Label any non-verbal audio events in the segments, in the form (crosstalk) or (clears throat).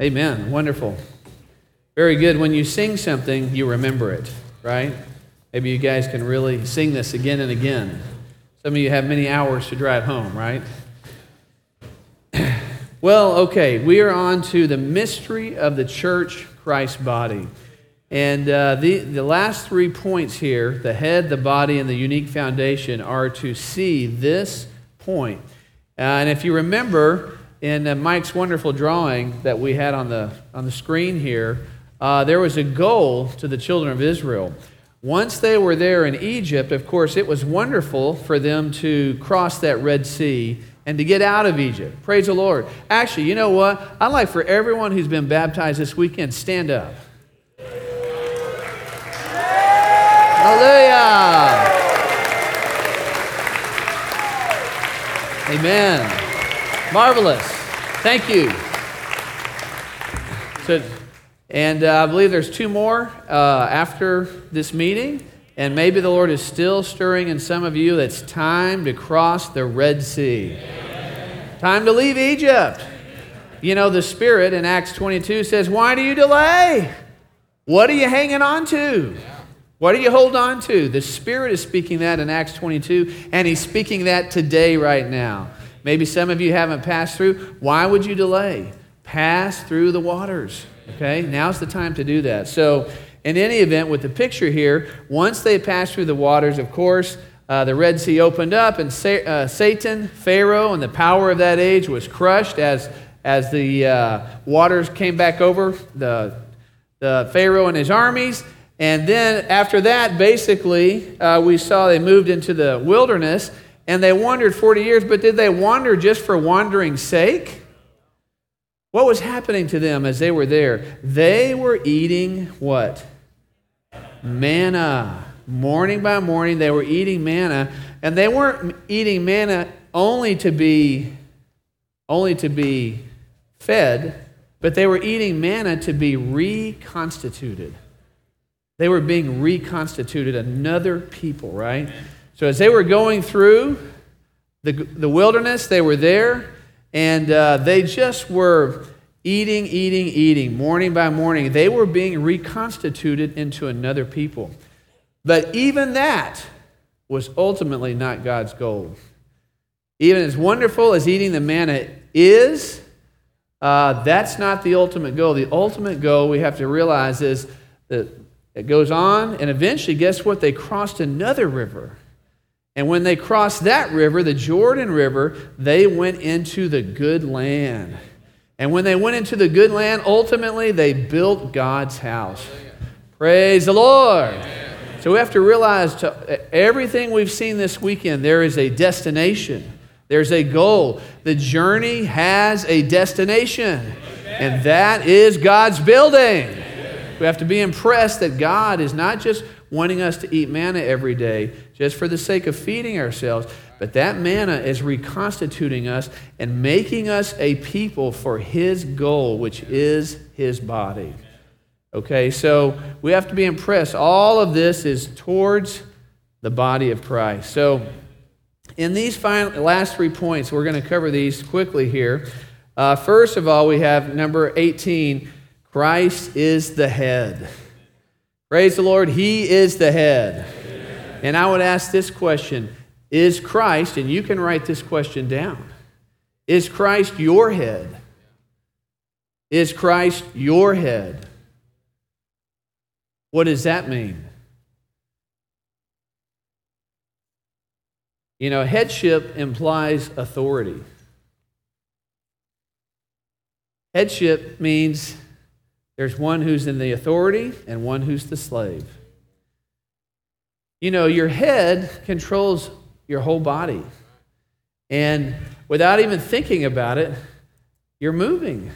Amen. Wonderful. Very good. When you sing something, you remember it, right? Maybe you guys can really sing this again and again. Some of you have many hours to drive home, right? (clears throat) Well, okay, we are on to the mystery of the church, Christ's body. And uh, the, the last three points here the head, the body, and the unique foundation are to see this point. Uh, and if you remember in uh, Mike's wonderful drawing that we had on the, on the screen here, uh, there was a goal to the children of Israel. Once they were there in Egypt, of course, it was wonderful for them to cross that Red Sea and to get out of Egypt. Praise the Lord. Actually, you know what? I'd like for everyone who's been baptized this weekend stand up. Hallelujah. Amen. Marvelous. Thank you. So, and uh, I believe there's two more uh, after this meeting. And maybe the Lord is still stirring in some of you. It's time to cross the Red Sea. Time to leave Egypt. You know, the Spirit in Acts 22 says, Why do you delay? What are you hanging on to? What do you hold on to? The Spirit is speaking that in Acts 22, and He's speaking that today, right now. Maybe some of you haven't passed through. Why would you delay? Pass through the waters. Okay? Now's the time to do that. So, in any event, with the picture here, once they passed through the waters, of course, uh, the Red Sea opened up, and Sa- uh, Satan, Pharaoh, and the power of that age was crushed as, as the uh, waters came back over the, the Pharaoh and his armies. And then after that, basically, uh, we saw they moved into the wilderness and they wandered 40 years, but did they wander just for wandering's sake? What was happening to them as they were there? They were eating what? Manna morning by morning they were eating manna and they weren't eating manna only to be only to be fed but they were eating manna to be reconstituted they were being reconstituted another people right so as they were going through the, the wilderness they were there and uh, they just were eating eating eating morning by morning they were being reconstituted into another people but even that was ultimately not God's goal. Even as wonderful as eating the manna is, uh, that's not the ultimate goal. The ultimate goal we have to realize is that it goes on, and eventually, guess what? They crossed another river. And when they crossed that river, the Jordan River, they went into the good land. And when they went into the good land, ultimately, they built God's house. Praise the Lord. So we have to realize to everything we've seen this weekend, there is a destination. There's a goal. The journey has a destination, and that is God's building. We have to be impressed that God is not just wanting us to eat manna every day just for the sake of feeding ourselves, but that manna is reconstituting us and making us a people for His goal, which is His body. Okay, so we have to be impressed. All of this is towards the body of Christ. So, in these final, last three points, we're going to cover these quickly here. Uh, first of all, we have number 18 Christ is the head. Praise the Lord, He is the head. And I would ask this question Is Christ, and you can write this question down, is Christ your head? Is Christ your head? What does that mean? You know, headship implies authority. Headship means there's one who's in the authority and one who's the slave. You know, your head controls your whole body. And without even thinking about it, you're moving.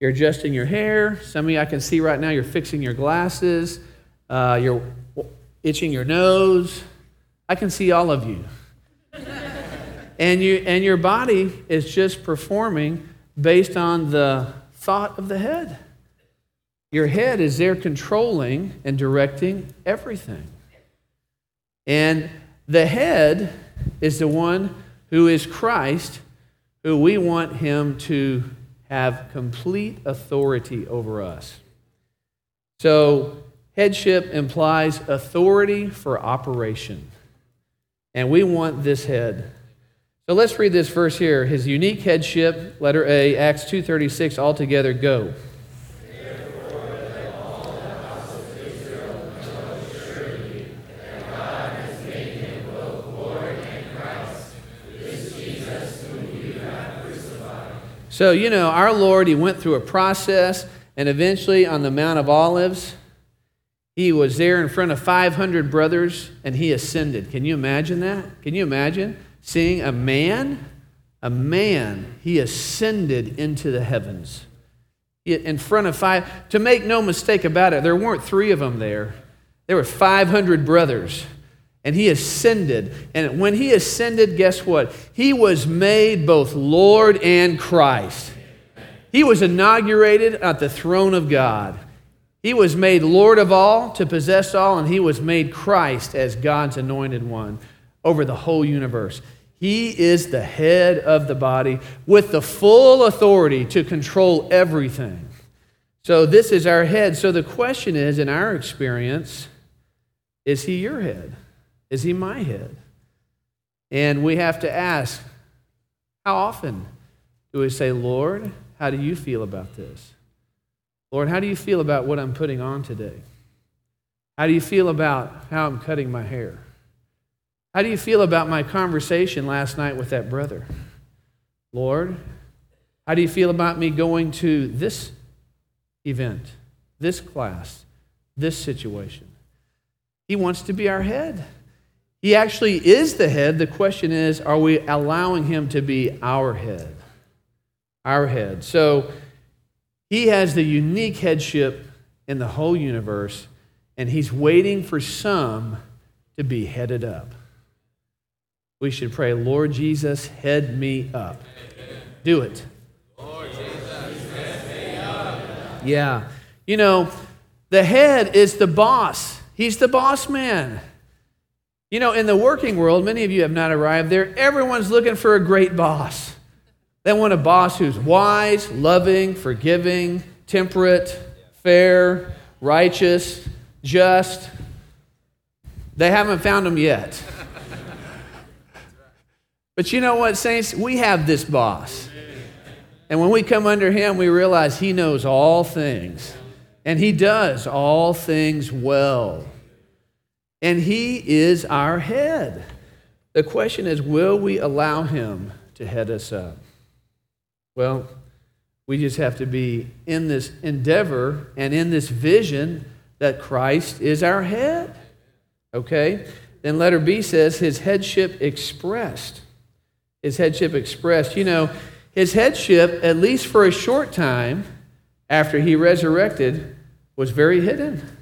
You're adjusting your hair. Some of you I can see right now, you're fixing your glasses. Uh, you're itching your nose. I can see all of you. and, you. and your body is just performing based on the thought of the head. Your head is there controlling and directing everything. And the head is the one who is Christ, who we want him to have complete authority over us. So, headship implies authority for operation. And we want this head. So let's read this verse here. His unique headship, letter A, Acts 2:36 altogether go. So, you know, our Lord, He went through a process, and eventually on the Mount of Olives, He was there in front of 500 brothers, and He ascended. Can you imagine that? Can you imagine seeing a man? A man, He ascended into the heavens. In front of five, to make no mistake about it, there weren't three of them there. There were 500 brothers and he ascended. And when he ascended, guess what? He was made both Lord and Christ. He was inaugurated at the throne of God. He was made Lord of all, to possess all, and he was made Christ as God's anointed one over the whole universe. He is the head of the body with the full authority to control everything. So, this is our head. So, the question is in our experience, is he your head? Is he my head? And we have to ask, how often do we say, Lord, how do you feel about this? Lord, how do you feel about what I'm putting on today? How do you feel about how I'm cutting my hair? How do you feel about my conversation last night with that brother? Lord, how do you feel about me going to this event, this class, this situation? He wants to be our head. He actually is the head. The question is, are we allowing him to be our head? Our head. So he has the unique headship in the whole universe, and he's waiting for some to be headed up. We should pray, Lord Jesus, head me up. Do it. Yeah. You know, the head is the boss. He's the boss man. You know, in the working world, many of you have not arrived there. Everyone's looking for a great boss. They want a boss who's wise, loving, forgiving, temperate, fair, righteous, just. They haven't found him yet. but you know what, saints? We have this boss. And when we come under him, we realize he knows all things. And he does all things well and He is our head. The question is will we allow Him to head us up? Well, we just have to be in this endeavor and in this vision that Christ is our head. Okay? Then letter B says his headship expressed. His headship expressed. You know, his headship, at least for a short time after he resurrected, was very hidden.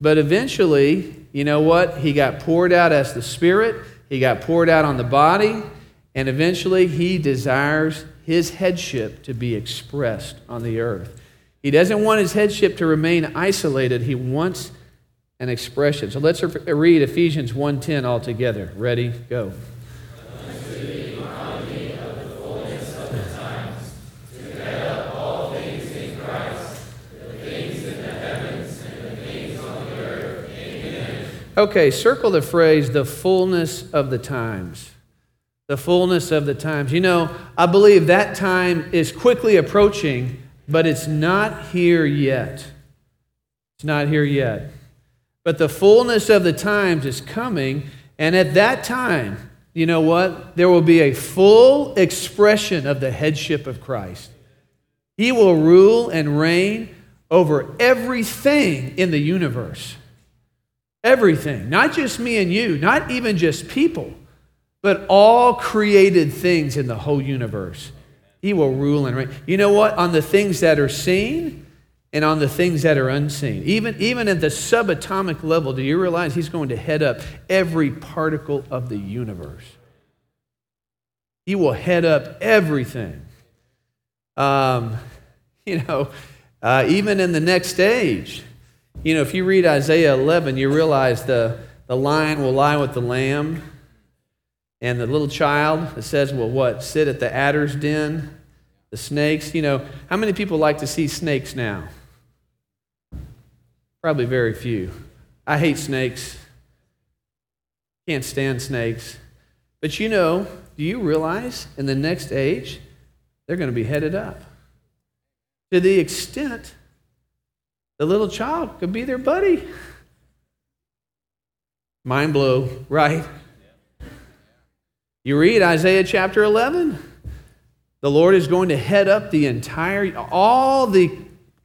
But eventually, you know what? He got poured out as the Spirit, he got poured out on the body, and eventually he desires his headship to be expressed on the earth. He doesn't want his headship to remain isolated. He wants an expression. So let's read Ephesians 1:10 all together. Ready? Go. Okay, circle the phrase the fullness of the times. The fullness of the times. You know, I believe that time is quickly approaching, but it's not here yet. It's not here yet. But the fullness of the times is coming, and at that time, you know what? There will be a full expression of the headship of Christ. He will rule and reign over everything in the universe. Everything, not just me and you, not even just people, but all created things in the whole universe. He will rule and reign. You know what? On the things that are seen and on the things that are unseen. Even, even at the subatomic level, do you realize he's going to head up every particle of the universe? He will head up everything. Um, (laughs) you know, uh, even in the next age, you know, if you read Isaiah 11, you realize the, the lion will lie with the lamb, and the little child, it says, will what? Sit at the adder's den. the snakes. You know, how many people like to see snakes now? Probably very few. I hate snakes. Can't stand snakes. But you know, do you realize in the next age, they're going to be headed up? To the extent the little child could be their buddy. Mind blow, right? You read Isaiah chapter 11. The Lord is going to head up the entire, all the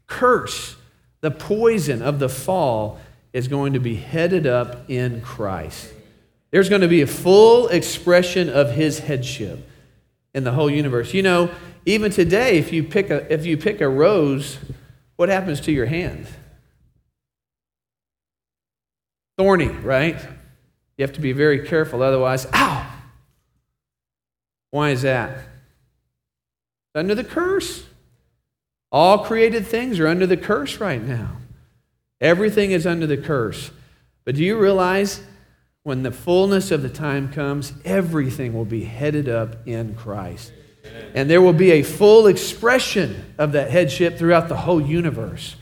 curse, the poison of the fall is going to be headed up in Christ. There's going to be a full expression of his headship in the whole universe. You know, even today, if you pick a, if you pick a rose, what happens to your hand? Thorny, right? You have to be very careful, otherwise, ow! Why is that? Under the curse. All created things are under the curse right now. Everything is under the curse. But do you realize when the fullness of the time comes, everything will be headed up in Christ? And there will be a full expression of that headship throughout the whole universe,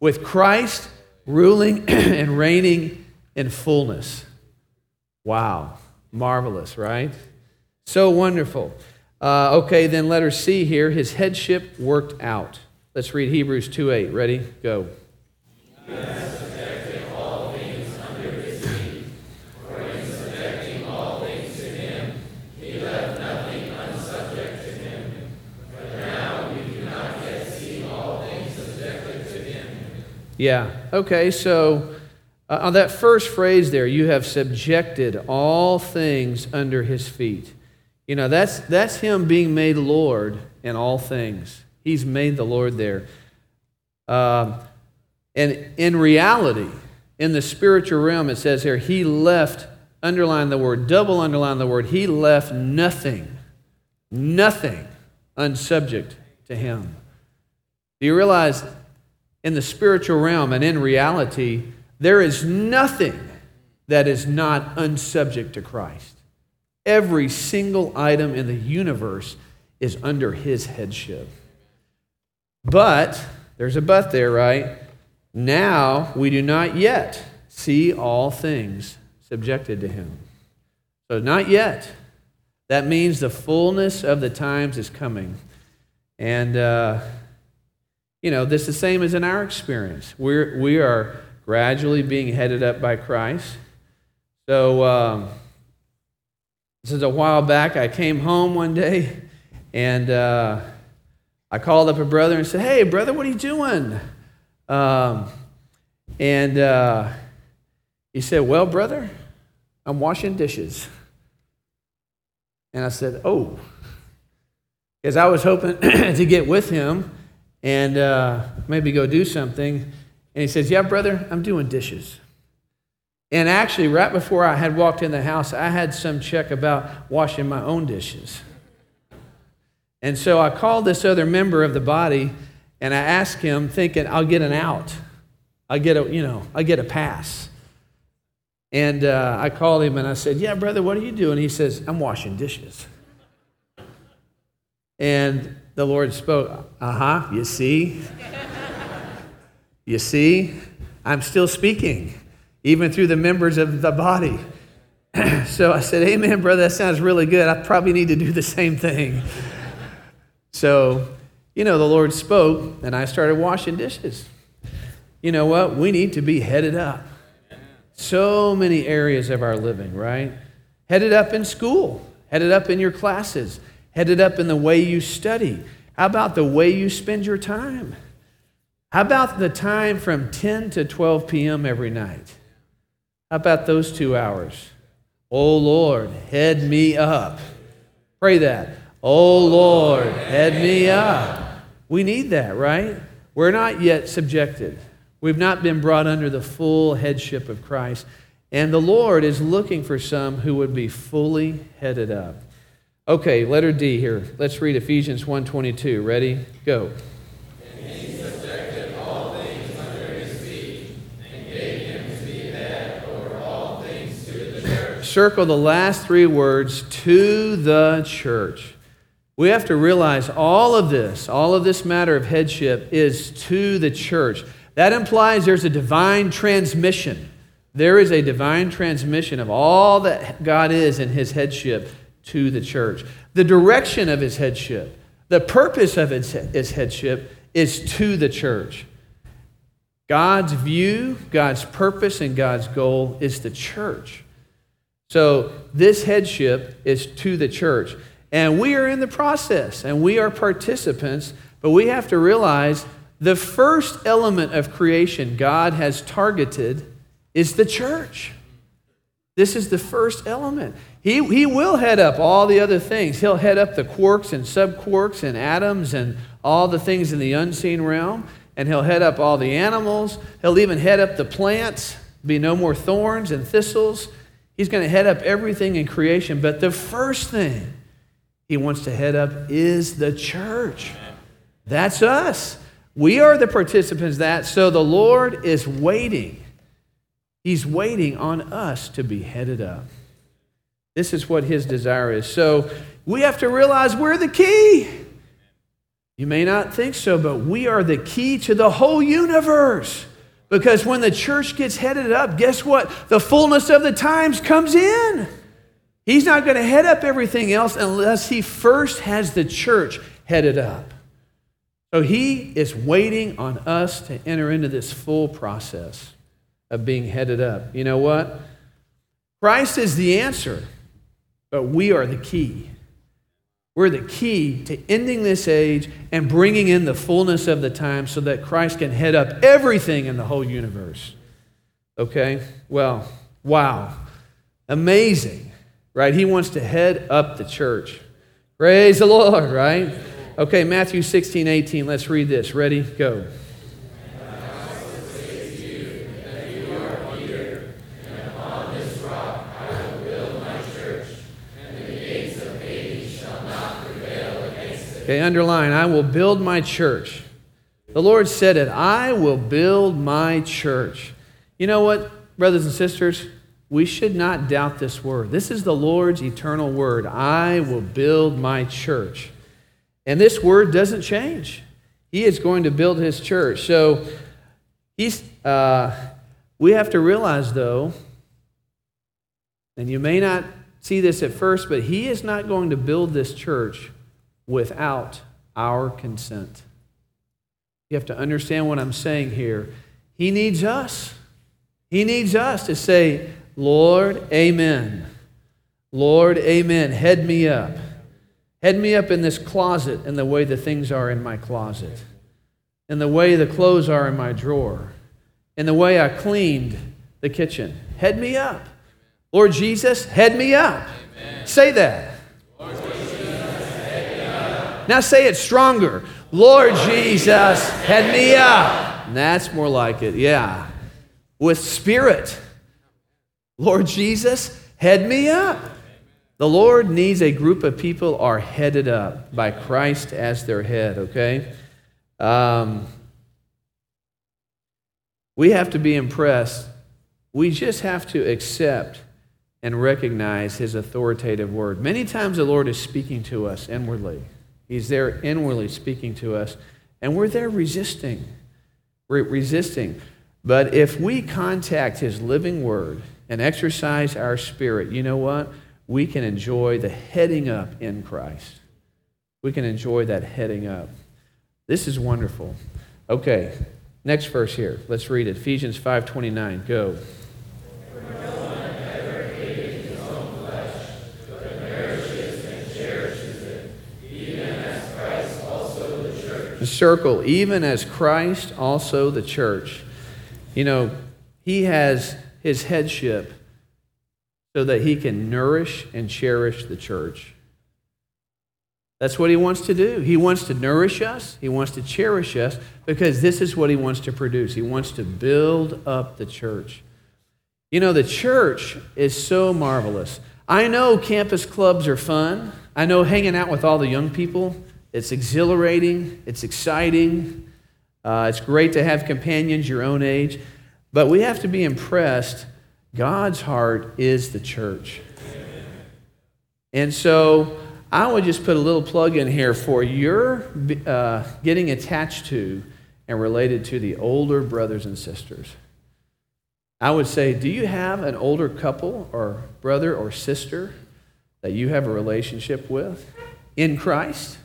with Christ ruling (clears throat) and reigning in fullness. Wow. Marvelous, right? So wonderful. Uh, okay, then letter C here. His headship worked out. Let's read Hebrews 2 8. Ready? Go. Yes. Yeah. Okay, so uh, on that first phrase there, you have subjected all things under his feet. You know, that's, that's him being made Lord in all things. He's made the Lord there. Um, and in reality, in the spiritual realm, it says here, he left, underline the word, double underline the word, he left nothing, nothing unsubject to him. Do you realize in the spiritual realm and in reality, there is nothing that is not unsubject to Christ. Every single item in the universe is under his headship. But, there's a but there, right? Now we do not yet see all things subjected to him. So, not yet. That means the fullness of the times is coming. And, uh, you know, this is the same as in our experience. We're, we are gradually being headed up by Christ. So, um, this is a while back. I came home one day and uh, I called up a brother and said, Hey, brother, what are you doing? Um, and uh, he said, Well, brother, I'm washing dishes. And I said, Oh. Because I was hoping (clears throat) to get with him and uh, maybe go do something. And he says, Yeah, brother, I'm doing dishes. And actually, right before I had walked in the house, I had some check about washing my own dishes. And so I called this other member of the body and I asked him, thinking, I'll get an out. I'll get a, you know, I'll get a pass. And uh, I called him and I said, Yeah, brother, what are you doing? He says, I'm washing dishes. And the Lord spoke, Uh huh, you see? you see? I'm still speaking, even through the members of the body. (clears throat) so I said, Amen, brother, that sounds really good. I probably need to do the same thing. (laughs) so, you know, the Lord spoke, and I started washing dishes. You know what? We need to be headed up. So many areas of our living, right? Headed up in school, headed up in your classes, headed up in the way you study? How about the way you spend your time? How about the time from 10 to 12 p.m. every night? How about those two hours? Oh Lord, head me up. Pray that. Oh Lord, head me up. We need that, right? We're not yet subjected. We've not been brought under the full headship of Christ. And the Lord is looking for some who would be fully headed up. Okay, letter D here. Let's read Ephesians 1:22. Ready? Go. Circle the last three words to the church. We have to realize all of this, all of this matter of headship is to the church. That implies there's a divine transmission. There is a divine transmission of all that God is in his headship to the church. The direction of his headship, the purpose of his, his headship is to the church. God's view, God's purpose, and God's goal is the church. So this headship is to the church. And we are in the process and we are participants, but we have to realize the first element of creation God has targeted is the church. This is the first element. He, he will head up all the other things. He'll head up the quarks and subquarks and atoms and all the things in the unseen realm. And he'll head up all the animals. He'll even head up the plants, be no more thorns and thistles. He's going to head up everything in creation. But the first thing he wants to head up is the church. That's us. We are the participants that. So the Lord is waiting. He's waiting on us to be headed up. This is what his desire is. So we have to realize we're the key. You may not think so, but we are the key to the whole universe. Because when the church gets headed up, guess what? The fullness of the times comes in. He's not going to head up everything else unless he first has the church headed up. So he is waiting on us to enter into this full process of being headed up. You know what? Christ is the answer, but we are the key. We're the key to ending this age and bringing in the fullness of the time so that Christ can head up everything in the whole universe. Okay? Well, wow. Amazing right? He wants to head up the church. Praise the Lord, right? Okay, Matthew 16, 18. Let's read this. Ready? Go. Okay, underline, I will build my church. The Lord said it, I will build my church. You know what, brothers and sisters? we should not doubt this word. This is the Lord's eternal word. I will build my church. And this word doesn't change. He is going to build his church. So he's, uh, we have to realize, though, and you may not see this at first, but he is not going to build this church without our consent. You have to understand what I'm saying here. He needs us. He needs us to say, Lord, amen. Lord, amen. Head me up. Head me up in this closet in the way the things are in my closet, in the way the clothes are in my drawer, in the way I cleaned the kitchen. Head me up. Lord Jesus, head me up. Amen. Say that. Now say it stronger. Lord Jesus, head me up. That's more like it. Yeah. With spirit. Lord Jesus, head me up. The Lord needs a group of people are headed up by Christ as their head, okay? Um, we have to be impressed. We just have to accept and recognize his authoritative word. Many times the Lord is speaking to us inwardly. He's there inwardly speaking to us, and we're there resisting. We're resisting. But if we contact his living word, and exercise our spirit, you know what? We can enjoy the heading up in Christ. We can enjoy that heading up. This is wonderful. Okay, next verse here. Let's read it. Ephesians 5:29. Go. Circle, even as Christ also the church. You know, he has his headship so that he can nourish and cherish the church. That's what he wants to do. He wants to nourish us, he wants to cherish us because this is what he wants to produce. He wants to build up the church. You know, the church is so marvelous. I know campus clubs are fun. I know hanging out with all the young people, it's exhilarating, it's exciting. Uh, it's great to have companions your own age. But we have to be impressed. God's heart is the church. And so I would just put a little plug in here for your uh, getting attached to and related to the older brothers and sisters. I would say, do you have an older couple or brother or sister that you have a relationship with in Christ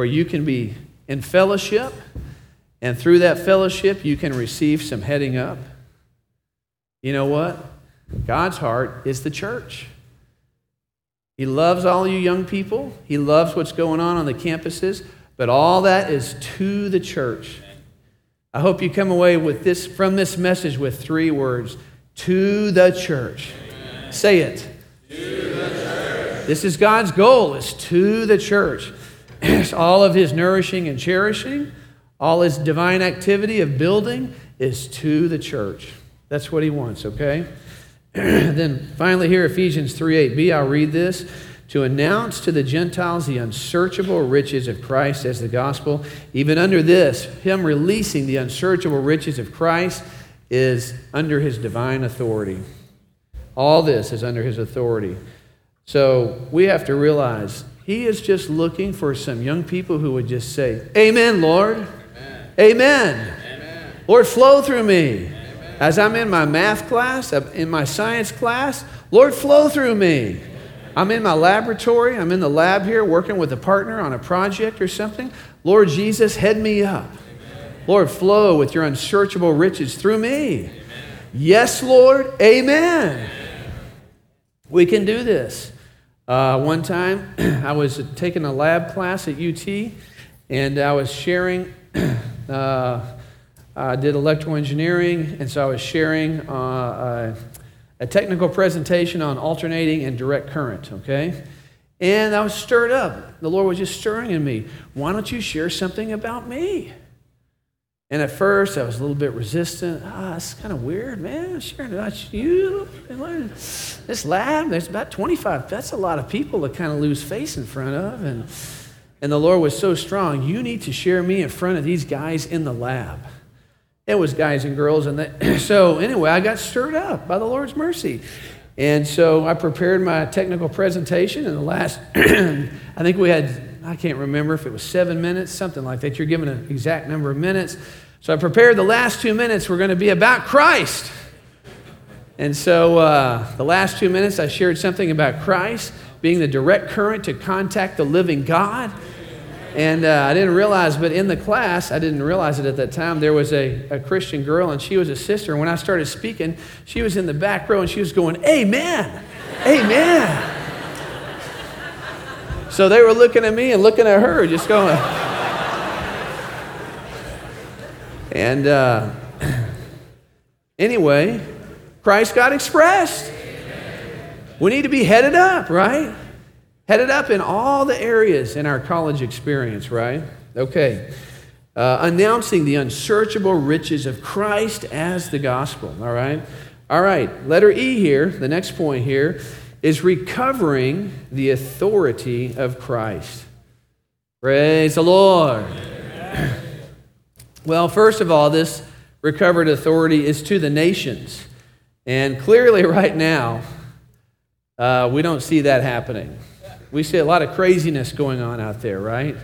where you can be in fellowship and through that fellowship you can receive some heading up? You know what? God's heart is the church. He loves all you young people. He loves what's going on on the campuses, but all that is to the church. I hope you come away with this from this message with three words: to the church. Amen. Say it. This is God's goal, is to the church. All of his nourishing and cherishing, all his divine activity of building is to the church. That's what he wants, okay? (clears throat) then finally, here, Ephesians 3 8b, I'll read this. To announce to the Gentiles the unsearchable riches of Christ as the gospel. Even under this, him releasing the unsearchable riches of Christ is under his divine authority. All this is under his authority. So we have to realize he is just looking for some young people who would just say, Amen, Lord. Amen. Amen. Amen. Lord, flow through me. As I'm in my math class, in my science class, Lord, flow through me. I'm in my laboratory, I'm in the lab here working with a partner on a project or something. Lord Jesus, head me up. Amen. Lord, flow with your unsearchable riches through me. Amen. Yes, Lord. Amen. Amen. We can do this. Uh, one time, (clears throat) I was taking a lab class at UT, and I was sharing. (clears throat) Uh, I did electrical engineering, and so I was sharing uh, a, a technical presentation on alternating and direct current, okay? And I was stirred up. The Lord was just stirring in me. Why don't you share something about me? And at first, I was a little bit resistant. Ah, it's kind of weird, man. Sharing about you. This lab, there's about 25. That's a lot of people to kind of lose face in front of. And, and the Lord was so strong. You need to share me in front of these guys in the lab. It was guys and girls. And (clears throat) so, anyway, I got stirred up by the Lord's mercy. And so I prepared my technical presentation. And the last, (clears throat) I think we had, I can't remember if it was seven minutes, something like that. You're given an exact number of minutes. So I prepared the last two minutes were going to be about Christ. And so uh, the last two minutes, I shared something about Christ being the direct current to contact the living God. And uh, I didn't realize, but in the class, I didn't realize it at that time, there was a, a Christian girl, and she was a sister. And when I started speaking, she was in the back row, and she was going, Amen, Amen. So they were looking at me and looking at her, just going. and uh, (clears throat) anyway, Christ got expressed. We need to be headed up, right? Headed up in all the areas in our college experience, right? Okay. Uh, announcing the unsearchable riches of Christ as the gospel, all right? All right, letter E here, the next point here, is recovering the authority of Christ. Praise the Lord. Well, first of all, this recovered authority is to the nations. And clearly, right now, uh, we don't see that happening. We see a lot of craziness going on out there, right?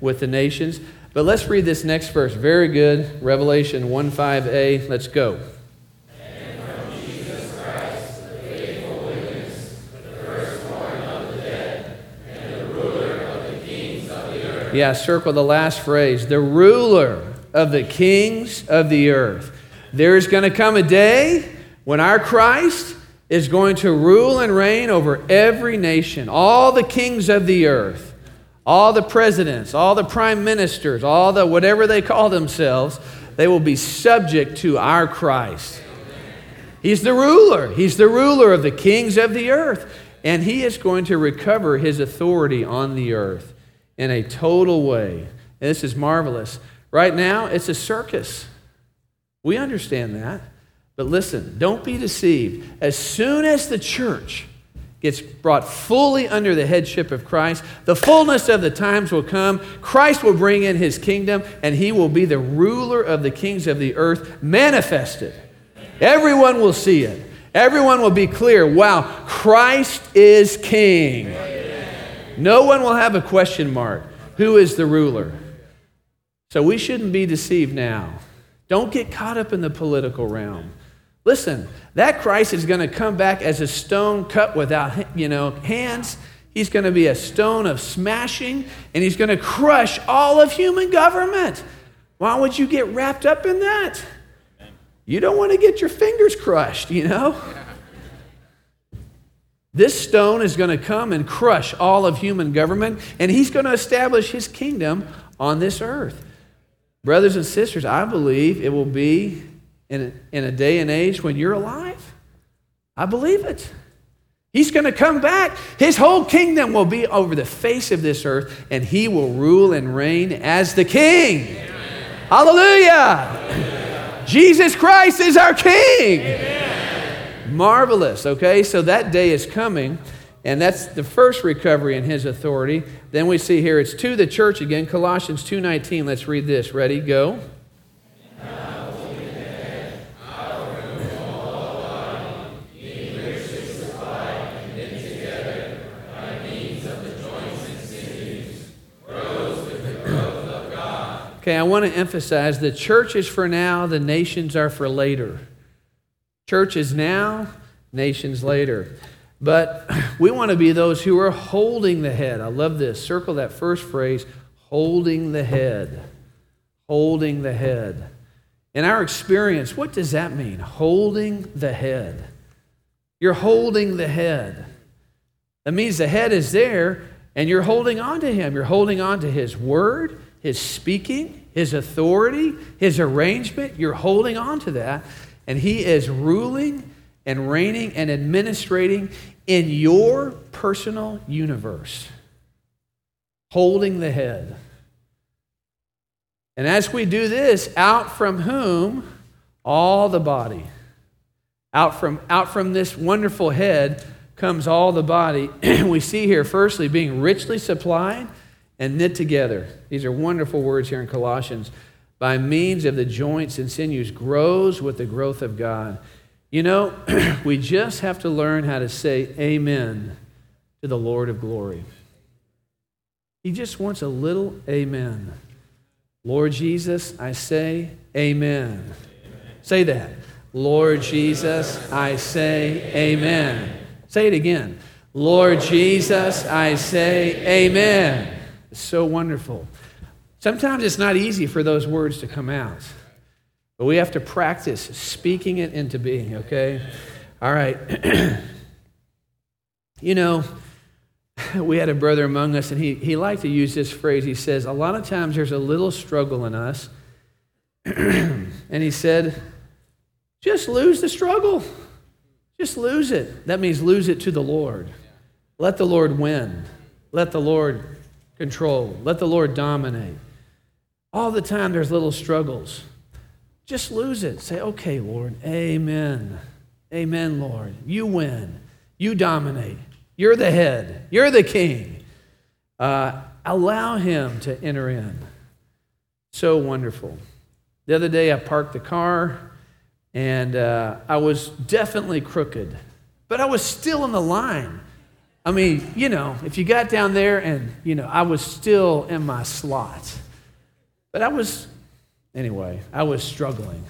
With the nations. But let's read this next verse. Very good. Revelation 1 5a. Let's go. Yeah, circle the last phrase. The ruler of the kings of the earth. There's going to come a day when our Christ is going to rule and reign over every nation, all the kings of the earth, all the presidents, all the prime ministers, all the whatever they call themselves, they will be subject to our Christ. He's the ruler. He's the ruler of the kings of the earth. And he is going to recover his authority on the earth in a total way. And this is marvelous. Right now, it's a circus. We understand that. But listen, don't be deceived. As soon as the church gets brought fully under the headship of Christ, the fullness of the times will come. Christ will bring in his kingdom, and he will be the ruler of the kings of the earth, manifested. Everyone will see it. Everyone will be clear wow, Christ is king. No one will have a question mark. Who is the ruler? So we shouldn't be deceived now. Don't get caught up in the political realm. Listen, that Christ is going to come back as a stone cut without, you know, hands. He's going to be a stone of smashing, and he's going to crush all of human government. Why would you get wrapped up in that? You don't want to get your fingers crushed, you know? This stone is going to come and crush all of human government, and he's going to establish his kingdom on this earth. Brothers and sisters, I believe it will be in a, in a day and age when you're alive. I believe it. He's going to come back. His whole kingdom will be over the face of this earth, and he will rule and reign as the king. Amen. Hallelujah. Hallelujah. Jesus Christ is our king. Amen. Marvelous. Okay, so that day is coming. And that's the first recovery in his authority. Then we see here it's to the church again, Colossians 2:19. Let's read this. Ready? Go. Okay, I want to emphasize the church is for now, the nations are for later. Church is now, nations later. But we want to be those who are holding the head. I love this. Circle that first phrase holding the head. Holding the head. In our experience, what does that mean? Holding the head. You're holding the head. That means the head is there and you're holding on to him. You're holding on to his word his speaking, his authority, his arrangement. You're holding on to that. And he is ruling and reigning and administrating in your personal universe, holding the head. And as we do this, out from whom all the body, out from, out from this wonderful head comes all the body. (clears throat) we see here, firstly, being richly supplied and knit together. These are wonderful words here in Colossians. By means of the joints and sinews, grows with the growth of God. You know, (clears throat) we just have to learn how to say amen to the Lord of glory. He just wants a little amen. Lord Jesus, I say amen. Say that. Lord Jesus, I say amen. Say it again. Lord Jesus, I say amen. It's so wonderful. Sometimes it's not easy for those words to come out, but we have to practice speaking it into being, okay? All right. (clears throat) you know, (laughs) we had a brother among us, and he, he liked to use this phrase. He says, A lot of times there's a little struggle in us. (clears throat) and he said, Just lose the struggle. Just lose it. That means lose it to the Lord. Let the Lord win. Let the Lord control. Let the Lord dominate. All the time there's little struggles. Just lose it. Say, okay, Lord, amen. Amen, Lord. You win. You dominate. You're the head. You're the king. Uh, allow him to enter in. So wonderful. The other day I parked the car and uh, I was definitely crooked, but I was still in the line. I mean, you know, if you got down there and, you know, I was still in my slot. But I was, anyway, I was struggling.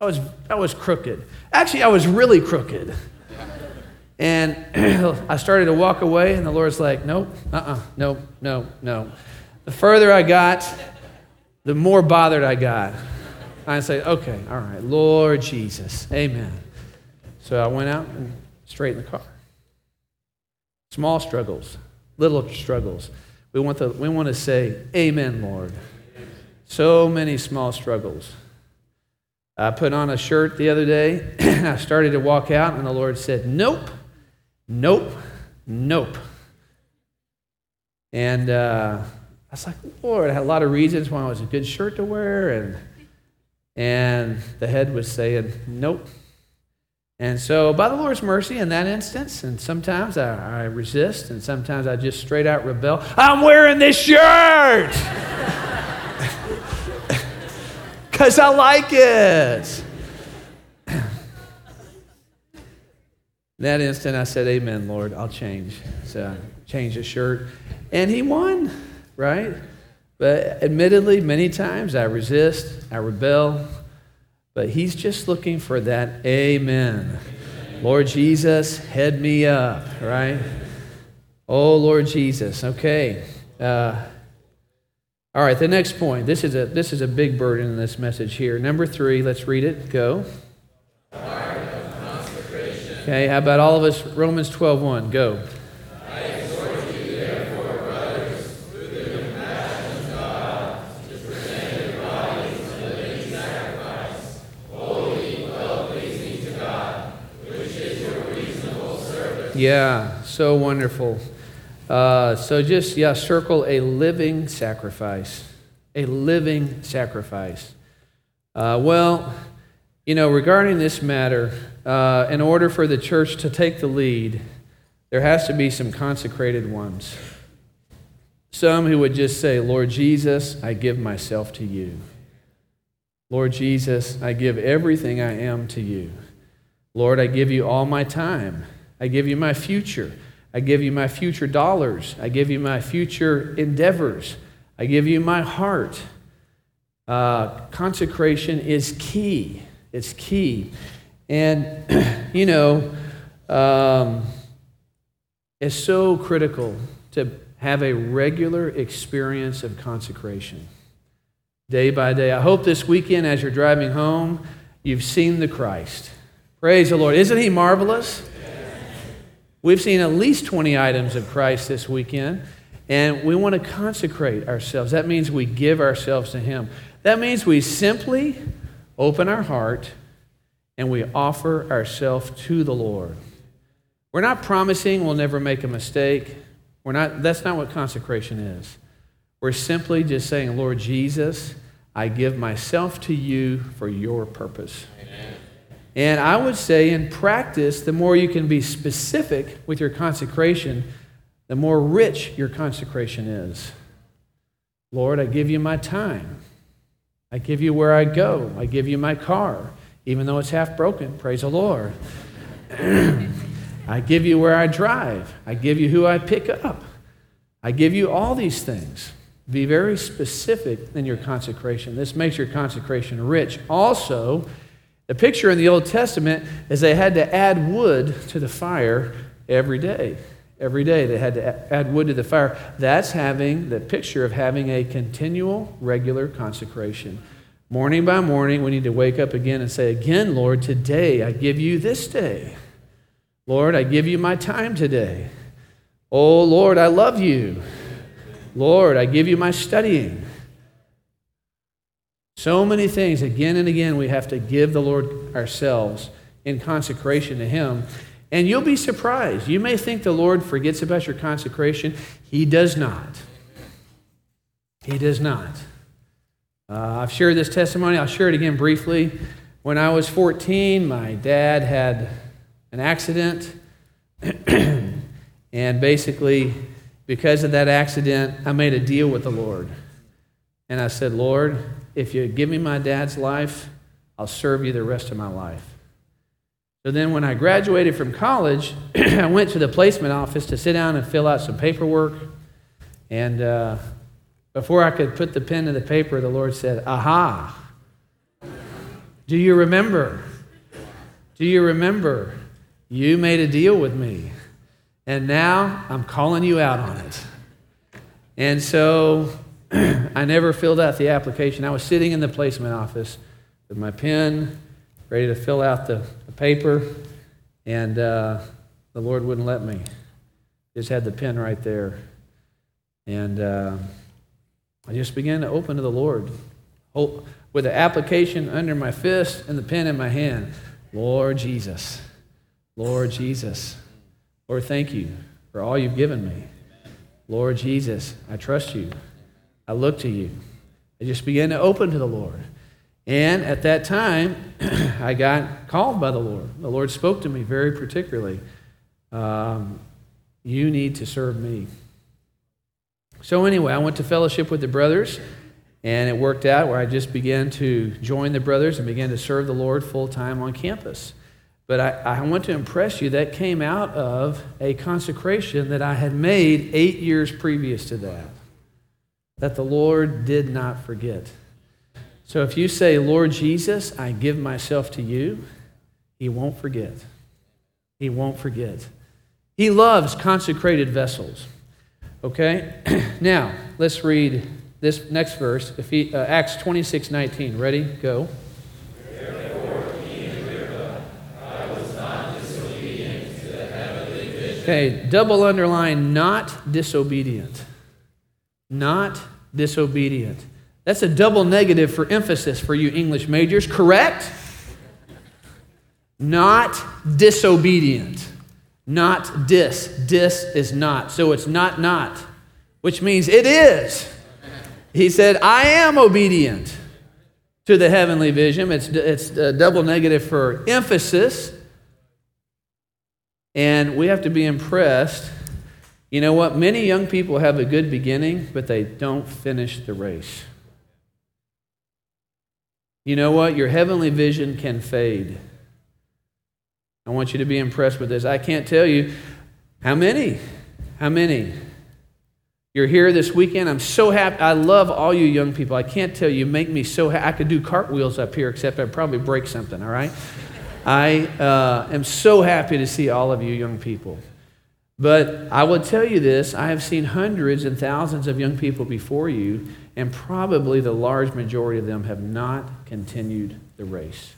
I was, I was crooked. Actually, I was really crooked. And (clears throat) I started to walk away, and the Lord's like, nope, uh uh-uh, uh, nope, no, no. The further I got, the more bothered I got. I say, okay, all right, Lord Jesus, amen. So I went out and straightened the car. Small struggles, little struggles. We want, to, we want to say, Amen, Lord. So many small struggles. I put on a shirt the other day. (clears throat) and I started to walk out, and the Lord said, Nope, nope, nope. And uh, I was like, Lord, I had a lot of reasons why it was a good shirt to wear. And, and the head was saying, Nope, and so, by the Lord's mercy in that instance, and sometimes I, I, resist, and sometimes I just straight out rebel. I'm wearing this shirt (laughs) because I like it. that instant, I said, Amen, Lord, I'll change. So I change the shirt. And he won, right? But admittedly, many times I resist, I rebel, but he's just looking for that amen. Lord Jesus, head me up, right? Oh, Lord Jesus. Okay. Uh, all right, the next point. This is, a, this is a big burden in this message here. Number three, let's read it. Go. Okay, how about all of us? Romans 12 1. Go. Yeah, so wonderful. Uh, so just, yeah, circle a living sacrifice. A living sacrifice. Uh, well, you know, regarding this matter, uh, in order for the church to take the lead, there has to be some consecrated ones. Some who would just say, Lord Jesus, I give myself to you. Lord Jesus, I give everything I am to you. Lord, I give you all my time. I give you my future. I give you my future dollars. I give you my future endeavors. I give you my heart. Uh, consecration is key. It's key. And, (clears throat) you know, um, it's so critical to have a regular experience of consecration day by day. I hope this weekend, as you're driving home, you've seen the Christ. Praise the Lord. Isn't he marvelous? We've seen at least 20 items of Christ this weekend, and we want to consecrate ourselves. That means we give ourselves to Him. That means we simply open our heart and we offer ourselves to the Lord. We're not promising we'll never make a mistake. We're not, that's not what consecration is. We're simply just saying, Lord Jesus, I give myself to you for your purpose. And I would say, in practice, the more you can be specific with your consecration, the more rich your consecration is. Lord, I give you my time. I give you where I go. I give you my car, even though it's half broken. Praise the Lord. (clears throat) I give you where I drive. I give you who I pick up. I give you all these things. Be very specific in your consecration. This makes your consecration rich. Also, the picture in the Old Testament is they had to add wood to the fire every day. Every day they had to add wood to the fire. That's having the picture of having a continual, regular consecration. Morning by morning, we need to wake up again and say, Again, Lord, today I give you this day. Lord, I give you my time today. Oh, Lord, I love you. Lord, I give you my studying. So many things, again and again, we have to give the Lord ourselves in consecration to Him. And you'll be surprised. You may think the Lord forgets about your consecration. He does not. He does not. Uh, I've shared this testimony. I'll share it again briefly. When I was 14, my dad had an accident. (clears throat) and basically, because of that accident, I made a deal with the Lord. And I said, Lord, if you give me my dad's life, I'll serve you the rest of my life. So then, when I graduated from college, (clears throat) I went to the placement office to sit down and fill out some paperwork. And uh, before I could put the pen to the paper, the Lord said, Aha! Do you remember? Do you remember? You made a deal with me. And now I'm calling you out on it. And so (clears throat) I never filled out the application. I was sitting in the placement office with my pen, ready to fill out the, the paper, and uh, the Lord wouldn't let me. Just had the pen right there. And uh, I just began to open to the Lord with the application under my fist and the pen in my hand. Lord Jesus, Lord Jesus, Lord, thank you for all you've given me. Lord Jesus, I trust you. I look to you. I just began to open to the Lord. And at that time, (clears throat) I got called by the Lord. The Lord spoke to me very particularly. Um, you need to serve me. So, anyway, I went to fellowship with the brothers, and it worked out where I just began to join the brothers and began to serve the Lord full time on campus. But I, I want to impress you that came out of a consecration that I had made eight years previous to that, that the Lord did not forget. So if you say, Lord Jesus, I give myself to you, he won't forget. He won't forget. He loves consecrated vessels. Okay? (clears throat) now, let's read this next verse, uh, Acts 26 19. Ready? Go. Okay, double underline, not disobedient. Not disobedient. That's a double negative for emphasis for you English majors, correct? Not disobedient. Not dis. Dis is not. So it's not not, which means it is. He said, I am obedient to the heavenly vision. It's, it's a double negative for emphasis. And we have to be impressed. You know what? Many young people have a good beginning, but they don't finish the race. You know what? Your heavenly vision can fade. I want you to be impressed with this. I can't tell you how many, how many. You're here this weekend. I'm so happy. I love all you young people. I can't tell you, make me so happy. I could do cartwheels up here, except I'd probably break something, all right? I uh, am so happy to see all of you young people. But I will tell you this I have seen hundreds and thousands of young people before you, and probably the large majority of them have not continued the race.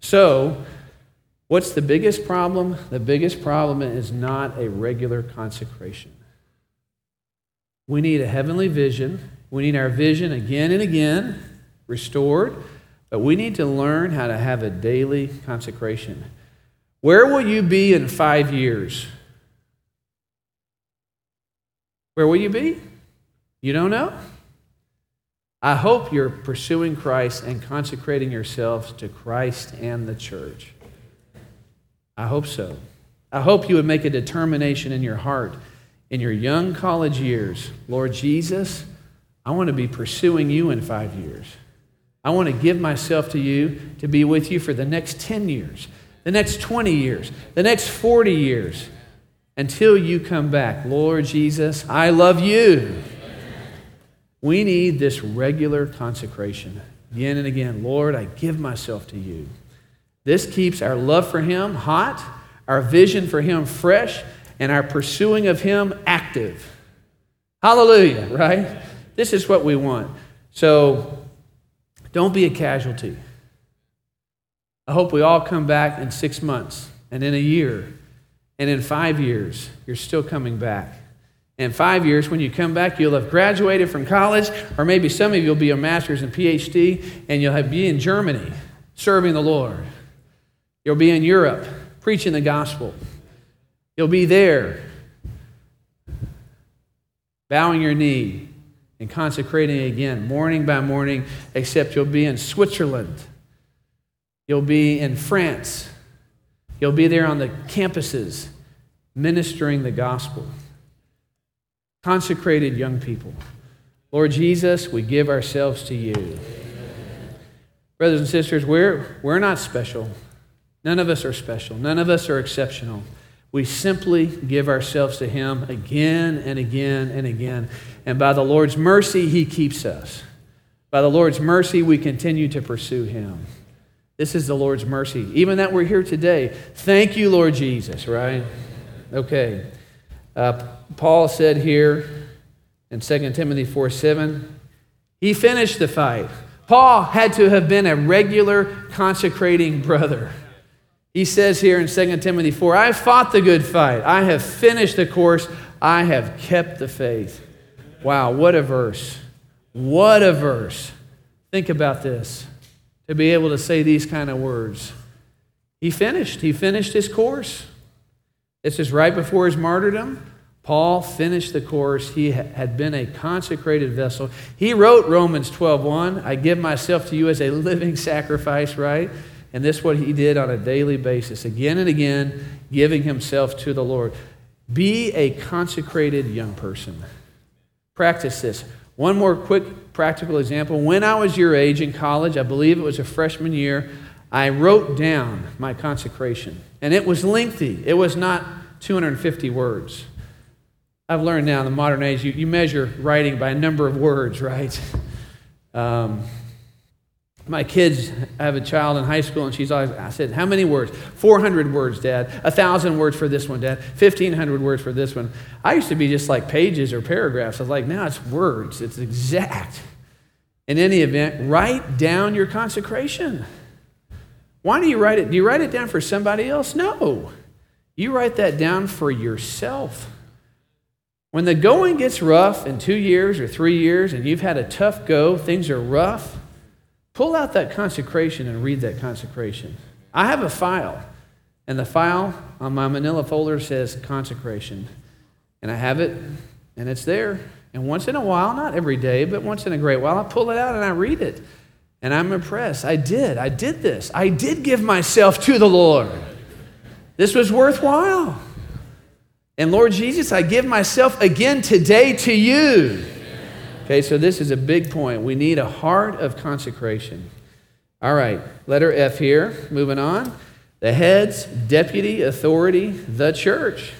So, what's the biggest problem? The biggest problem is not a regular consecration. We need a heavenly vision. We need our vision again and again restored. But we need to learn how to have a daily consecration. Where will you be in five years? Where will you be? You don't know? I hope you're pursuing Christ and consecrating yourselves to Christ and the church. I hope so. I hope you would make a determination in your heart in your young college years Lord Jesus, I want to be pursuing you in five years. I want to give myself to you to be with you for the next 10 years, the next 20 years, the next 40 years until you come back. Lord Jesus, I love you. We need this regular consecration again and again. Lord, I give myself to you. This keeps our love for Him hot, our vision for Him fresh, and our pursuing of Him active. Hallelujah, right? This is what we want. So, don't be a casualty. I hope we all come back in six months and in a year and in five years. You're still coming back. In five years, when you come back, you'll have graduated from college, or maybe some of you will be a master's and PhD, and you'll have, be in Germany serving the Lord. You'll be in Europe preaching the gospel. You'll be there bowing your knee and consecrating again, morning by morning, except you'll be in Switzerland. You'll be in France. You'll be there on the campuses ministering the gospel. Consecrated young people. Lord Jesus, we give ourselves to you. Brothers and sisters, we're, we're not special. None of us are special. None of us are exceptional. We simply give ourselves to Him again and again and again. And by the Lord's mercy, He keeps us. By the Lord's mercy, we continue to pursue Him. This is the Lord's mercy. Even that we're here today. Thank you, Lord Jesus, right? Okay. Uh, Paul said here in 2 Timothy 4 7, he finished the fight. Paul had to have been a regular consecrating brother. He says here in 2 Timothy 4 I fought the good fight. I have finished the course. I have kept the faith. Wow, what a verse. What a verse. Think about this to be able to say these kind of words. He finished. He finished his course. This is right before his martyrdom. Paul finished the course. He had been a consecrated vessel. He wrote Romans 12:1, I give myself to you as a living sacrifice, right? And this is what he did on a daily basis, again and again, giving himself to the Lord. Be a consecrated young person. Practice this. One more quick practical example. When I was your age in college, I believe it was a freshman year, I wrote down my consecration. And it was lengthy, it was not 250 words. I've learned now in the modern age, you, you measure writing by a number of words, right? (laughs) Um, my kids I have a child in high school, and she's always, I said, How many words? 400 words, Dad. 1,000 words for this one, Dad. 1,500 words for this one. I used to be just like pages or paragraphs. I was like, Now it's words, it's exact. In any event, write down your consecration. Why do you write it? Do you write it down for somebody else? No. You write that down for yourself. When the going gets rough in two years or three years and you've had a tough go, things are rough, pull out that consecration and read that consecration. I have a file, and the file on my manila folder says consecration. And I have it, and it's there. And once in a while, not every day, but once in a great while, I pull it out and I read it. And I'm impressed. I did. I did this. I did give myself to the Lord. This was worthwhile. And Lord Jesus, I give myself again today to you. Okay, so this is a big point. We need a heart of consecration. All right, letter F here. Moving on. The head's deputy authority, the church.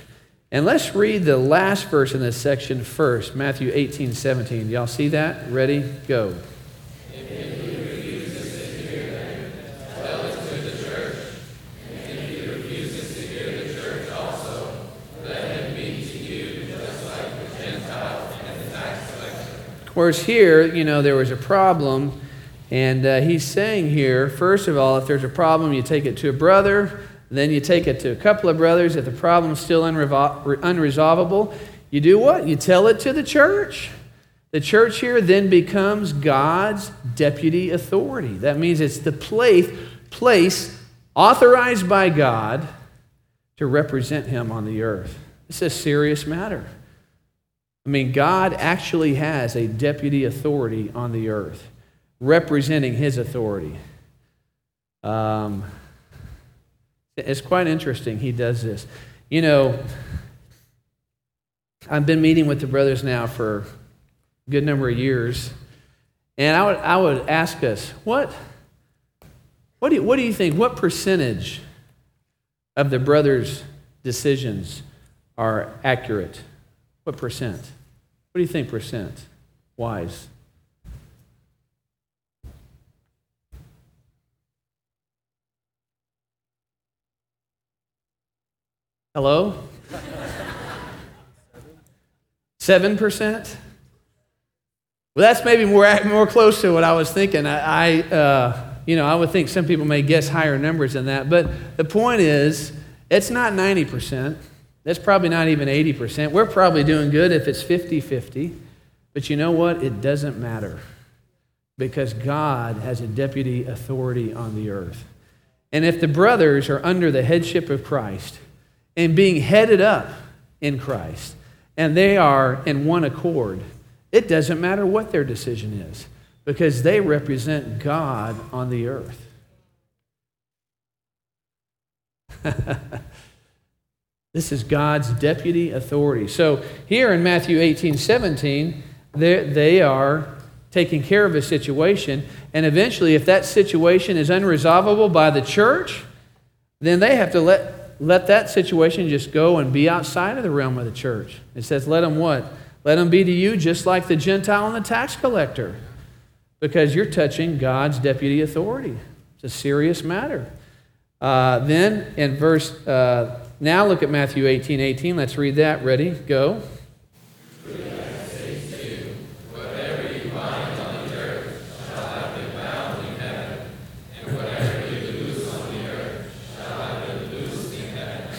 And let's read the last verse in this section first Matthew 18, 17. Y'all see that? Ready? Go. Whereas here, you know, there was a problem, and uh, he's saying here, first of all, if there's a problem, you take it to a brother, then you take it to a couple of brothers. If the problem's still unresolvable, you do what? You tell it to the church. The church here then becomes God's deputy authority. That means it's the place, place authorized by God to represent him on the earth. It's a serious matter. I mean, God actually has a deputy authority on the earth, representing his authority. Um, it's quite interesting he does this. You know, I've been meeting with the brothers now for a good number of years, and I would, I would ask us, what, what, do you, what do you think? What percentage of the brothers' decisions are accurate? What percent? What do you think percent? Wise. Hello? 7%? Well, that's maybe more, more close to what I was thinking. I, I uh, you know, I would think some people may guess higher numbers than that. But the point is, it's not 90%. That's probably not even 80%. We're probably doing good if it's 50 50. But you know what? It doesn't matter because God has a deputy authority on the earth. And if the brothers are under the headship of Christ and being headed up in Christ, and they are in one accord, it doesn't matter what their decision is because they represent God on the earth. (laughs) This is God's deputy authority. So here in Matthew 18 17, they are taking care of a situation. And eventually, if that situation is unresolvable by the church, then they have to let, let that situation just go and be outside of the realm of the church. It says, let them what? Let them be to you just like the Gentile and the tax collector, because you're touching God's deputy authority. It's a serious matter. Uh, then in verse uh, now look at Matthew 18 18. Let's read that. Ready? Go.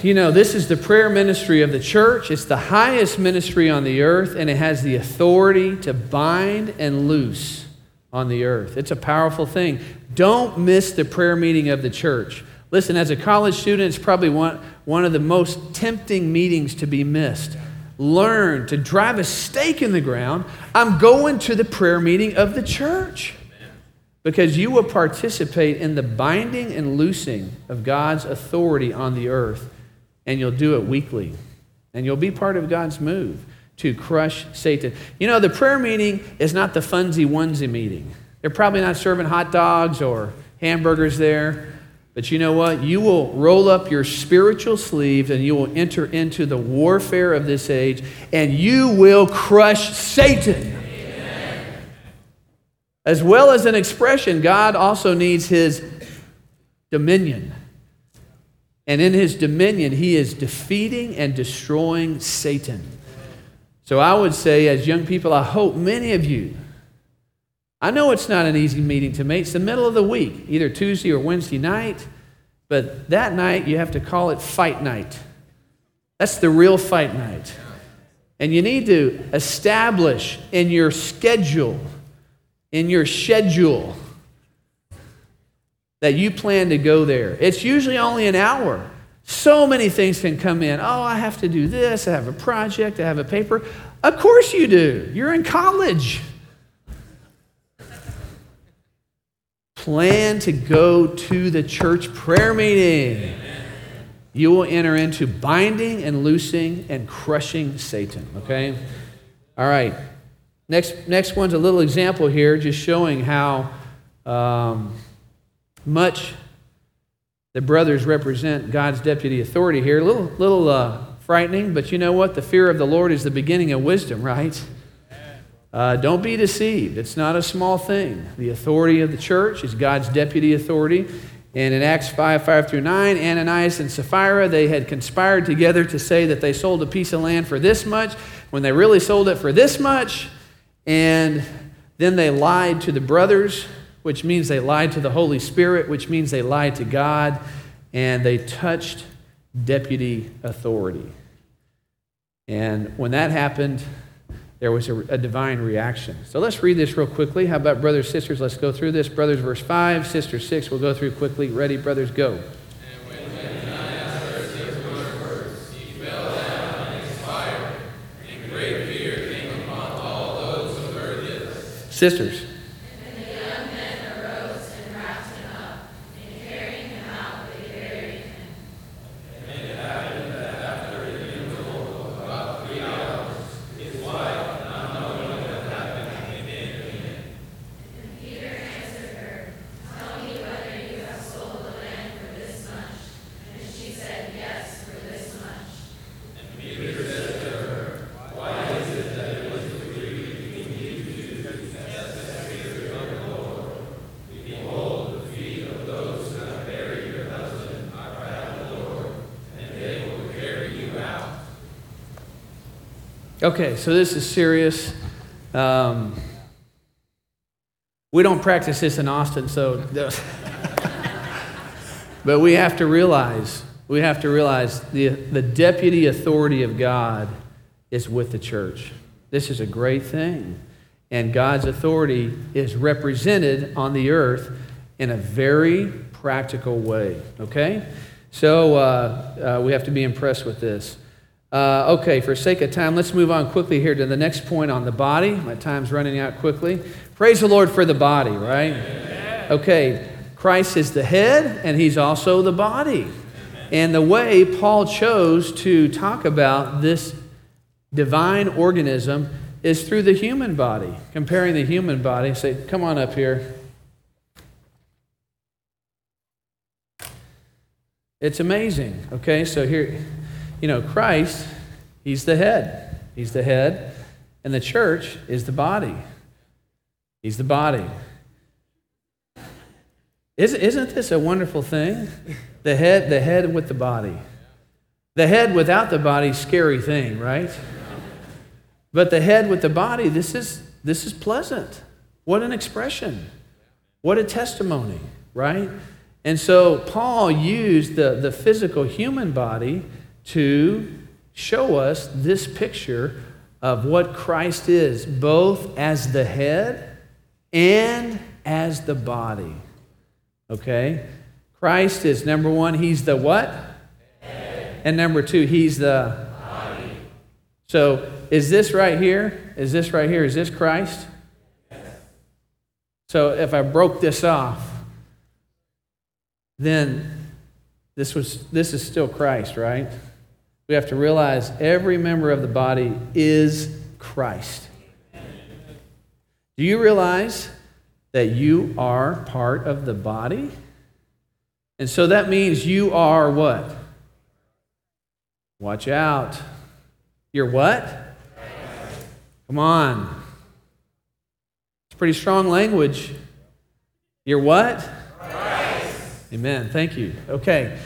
You know, this is the prayer ministry of the church. It's the highest ministry on the earth, and it has the authority to bind and loose on the earth. It's a powerful thing. Don't miss the prayer meeting of the church. Listen, as a college student, it's probably one, one of the most tempting meetings to be missed. Learn to drive a stake in the ground. I'm going to the prayer meeting of the church because you will participate in the binding and loosing of God's authority on the earth, and you'll do it weekly. And you'll be part of God's move to crush Satan. You know, the prayer meeting is not the funsy onesie meeting. They're probably not serving hot dogs or hamburgers there. But you know what? You will roll up your spiritual sleeves and you will enter into the warfare of this age and you will crush Satan. As well as an expression, God also needs his dominion. And in his dominion, he is defeating and destroying Satan. So I would say, as young people, I hope many of you, I know it's not an easy meeting to make. It's the middle of the week, either Tuesday or Wednesday night, but that night you have to call it fight night. That's the real fight night. And you need to establish in your schedule, in your schedule, that you plan to go there. It's usually only an hour. So many things can come in. Oh, I have to do this. I have a project. I have a paper. Of course you do. You're in college. Plan to go to the church prayer meeting. You will enter into binding and loosing and crushing Satan. Okay? All right. Next, next one's a little example here, just showing how. Um, much the brothers represent God's deputy authority here. A little, little uh, frightening, but you know what? The fear of the Lord is the beginning of wisdom, right? Uh, don't be deceived. It's not a small thing. The authority of the church is God's deputy authority. And in Acts 5 5 through 9, Ananias and Sapphira, they had conspired together to say that they sold a piece of land for this much when they really sold it for this much. And then they lied to the brothers which means they lied to the Holy Spirit, which means they lied to God, and they touched deputy authority. And when that happened, there was a, a, divine reaction. So let's read this real quickly. How about brothers, sisters? Let's go through this. Brothers, verse 5, sisters, 6. We'll go through quickly. Ready, brothers, go. Sisters. Okay, so this is serious. Um, we don't practice this in Austin, so. (laughs) but we have to realize, we have to realize the, the deputy authority of God is with the church. This is a great thing. And God's authority is represented on the earth in a very practical way. Okay? So uh, uh, we have to be impressed with this. Uh, okay, for sake of time, let's move on quickly here to the next point on the body. My time's running out quickly. Praise the Lord for the body, right? Okay, Christ is the head, and he's also the body. And the way Paul chose to talk about this divine organism is through the human body, comparing the human body. Say, come on up here. It's amazing. Okay, so here you know, Christ, He's the head. He's the head, and the church is the body. He's the body. Isn't this a wonderful thing? The head, the head with the body. The head without the body, scary thing, right? But the head with the body, this is this is pleasant. What an expression. What a testimony, right? And so Paul used the, the physical human body to show us this picture of what Christ is, both as the head and as the body. Okay? Christ is number one, he's the what? Head. And number two, he's the body. So is this right here? Is this right here? Is this Christ? So if I broke this off, then this was this is still Christ, right? We have to realize every member of the body is Christ. Do you realize that you are part of the body? And so that means you are what? Watch out. You're what? Come on. It's pretty strong language. You're what? Amen. Thank you. Okay.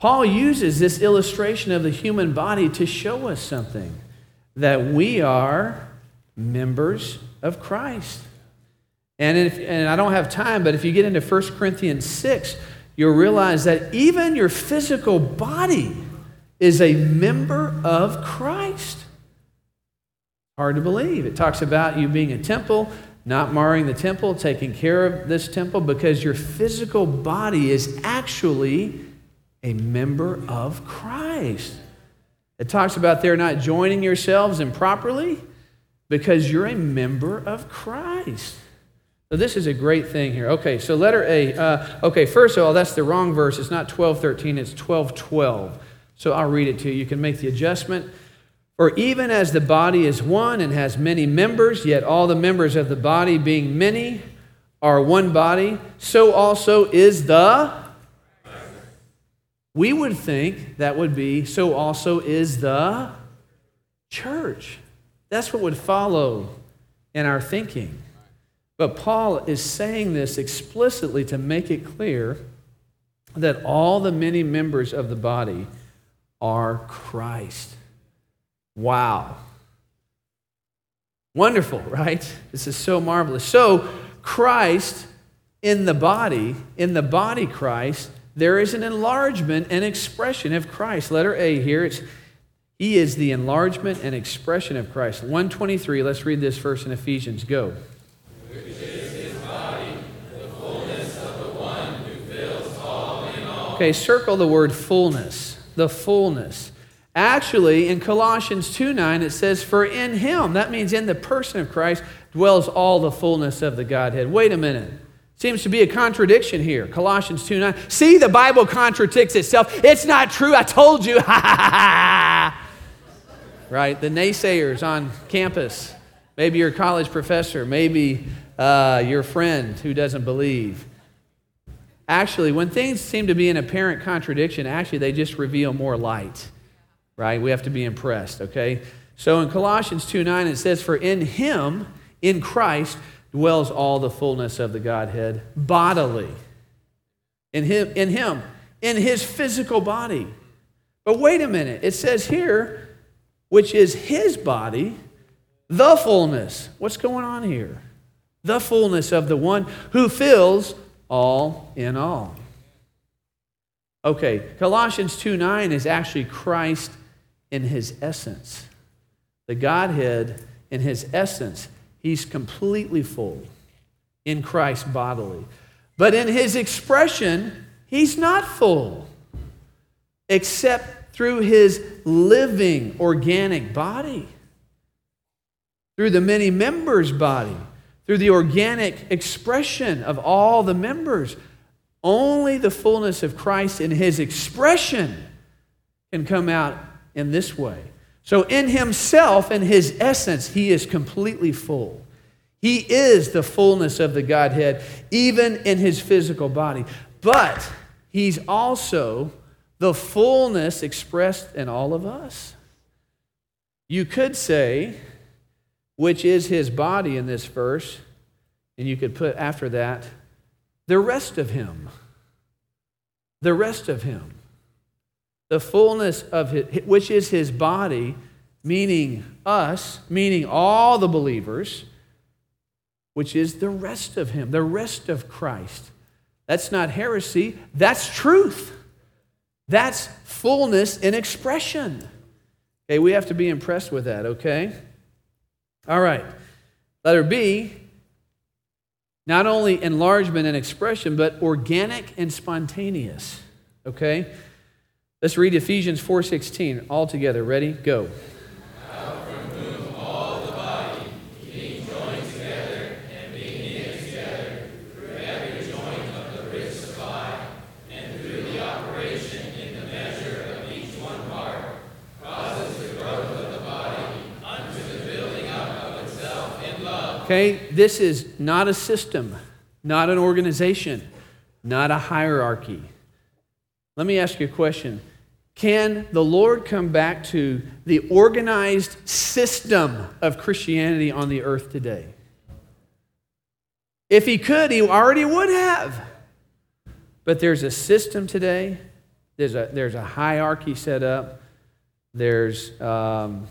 Paul uses this illustration of the human body to show us something that we are members of Christ. And, if, and I don't have time, but if you get into 1 Corinthians 6, you'll realize that even your physical body is a member of Christ. Hard to believe. It talks about you being a temple, not marring the temple, taking care of this temple, because your physical body is actually a member of Christ. It talks about they're not joining yourselves improperly because you're a member of Christ. So this is a great thing here. Okay, so letter A. Uh, okay, first of all, that's the wrong verse. It's not 1213, it's 1212. So I'll read it to you. You can make the adjustment. For even as the body is one and has many members, yet all the members of the body, being many, are one body, so also is the. We would think that would be, so also is the church. That's what would follow in our thinking. But Paul is saying this explicitly to make it clear that all the many members of the body are Christ. Wow. Wonderful, right? This is so marvelous. So, Christ in the body, in the body Christ, there is an enlargement and expression of Christ. Letter A here, it's he is the enlargement and expression of Christ. 123, let's read this verse in Ephesians. Go. Okay, circle the word fullness, the fullness. Actually, in Colossians 2 9, it says, For in him, that means in the person of Christ, dwells all the fullness of the Godhead. Wait a minute. Seems to be a contradiction here. Colossians 2 9. See, the Bible contradicts itself. It's not true. I told you. (laughs) right? The naysayers on campus. Maybe your college professor. Maybe uh, your friend who doesn't believe. Actually, when things seem to be in apparent contradiction, actually, they just reveal more light, right? We have to be impressed, okay? So in Colossians 2 9, it says, For in him, in Christ, dwells all the fullness of the Godhead bodily. In him, in him, in his physical body. But wait a minute, it says here, which is his body, the fullness. What's going on here? The fullness of the one who fills all in all. Okay, Colossians 2 9 is actually Christ in his essence. The Godhead in his essence, he's completely full in Christ bodily. But in his expression, he's not full, except through his living organic body, through the many members' body through the organic expression of all the members. Only the fullness of Christ in his expression can come out in this way. So, in himself, in his essence, he is completely full. He is the fullness of the Godhead, even in his physical body. But he's also the fullness expressed in all of us. You could say which is his body in this verse. And you could put after that, the rest of him. The rest of him. The fullness of it, which is his body, meaning us, meaning all the believers, which is the rest of him, the rest of Christ. That's not heresy, that's truth. That's fullness in expression. Okay, we have to be impressed with that, okay? All right. Letter B, not only enlargement and expression, but organic and spontaneous. Okay? Let's read Ephesians 4:16 all together. Ready? Go. Okay? This is not a system, not an organization, not a hierarchy. Let me ask you a question. Can the Lord come back to the organized system of Christianity on the earth today? If he could, he already would have. But there's a system today, there's a, there's a hierarchy set up, there's um,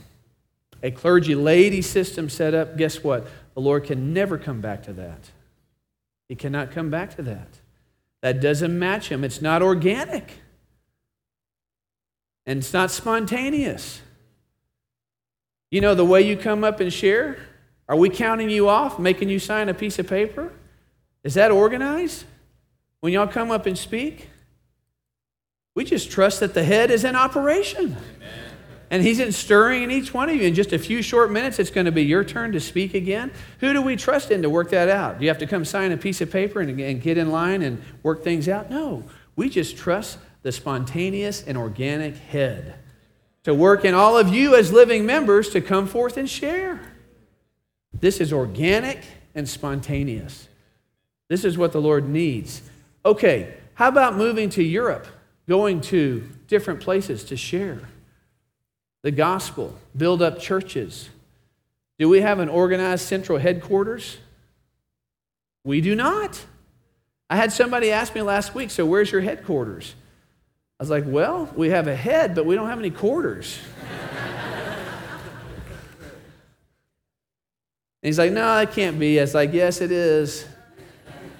a clergy laity system set up. Guess what? The Lord can never come back to that. He cannot come back to that. That doesn't match him. It's not organic. And it's not spontaneous. You know, the way you come up and share, are we counting you off, making you sign a piece of paper? Is that organized? When y'all come up and speak? We just trust that the head is in operation. Amen. And he's in stirring in each one of you. In just a few short minutes, it's going to be your turn to speak again. Who do we trust in to work that out? Do you have to come sign a piece of paper and, and get in line and work things out? No. We just trust the spontaneous and organic head to work in all of you as living members to come forth and share. This is organic and spontaneous. This is what the Lord needs. Okay, how about moving to Europe, going to different places to share the gospel, build up churches? Do we have an organized central headquarters? We do not. I had somebody ask me last week, so where's your headquarters? I was like, well, we have a head, but we don't have any quarters. And he's like, no, that can't be. I was like, yes, it is.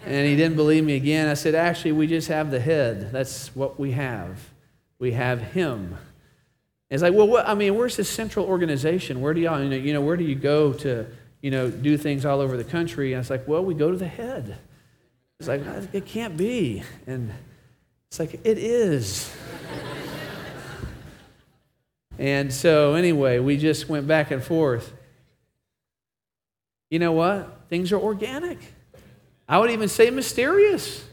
And he didn't believe me again. I said, actually, we just have the head. That's what we have. We have him. He's like, well, what, I mean, where's this central organization? Where do y'all, you know, you know, where do you go to, you know, do things all over the country? And I was like, well, we go to the head. He's like, it can't be. And it's like, it is. and so, anyway, we just went back and forth. You know what? Things are organic. I would even say mysterious.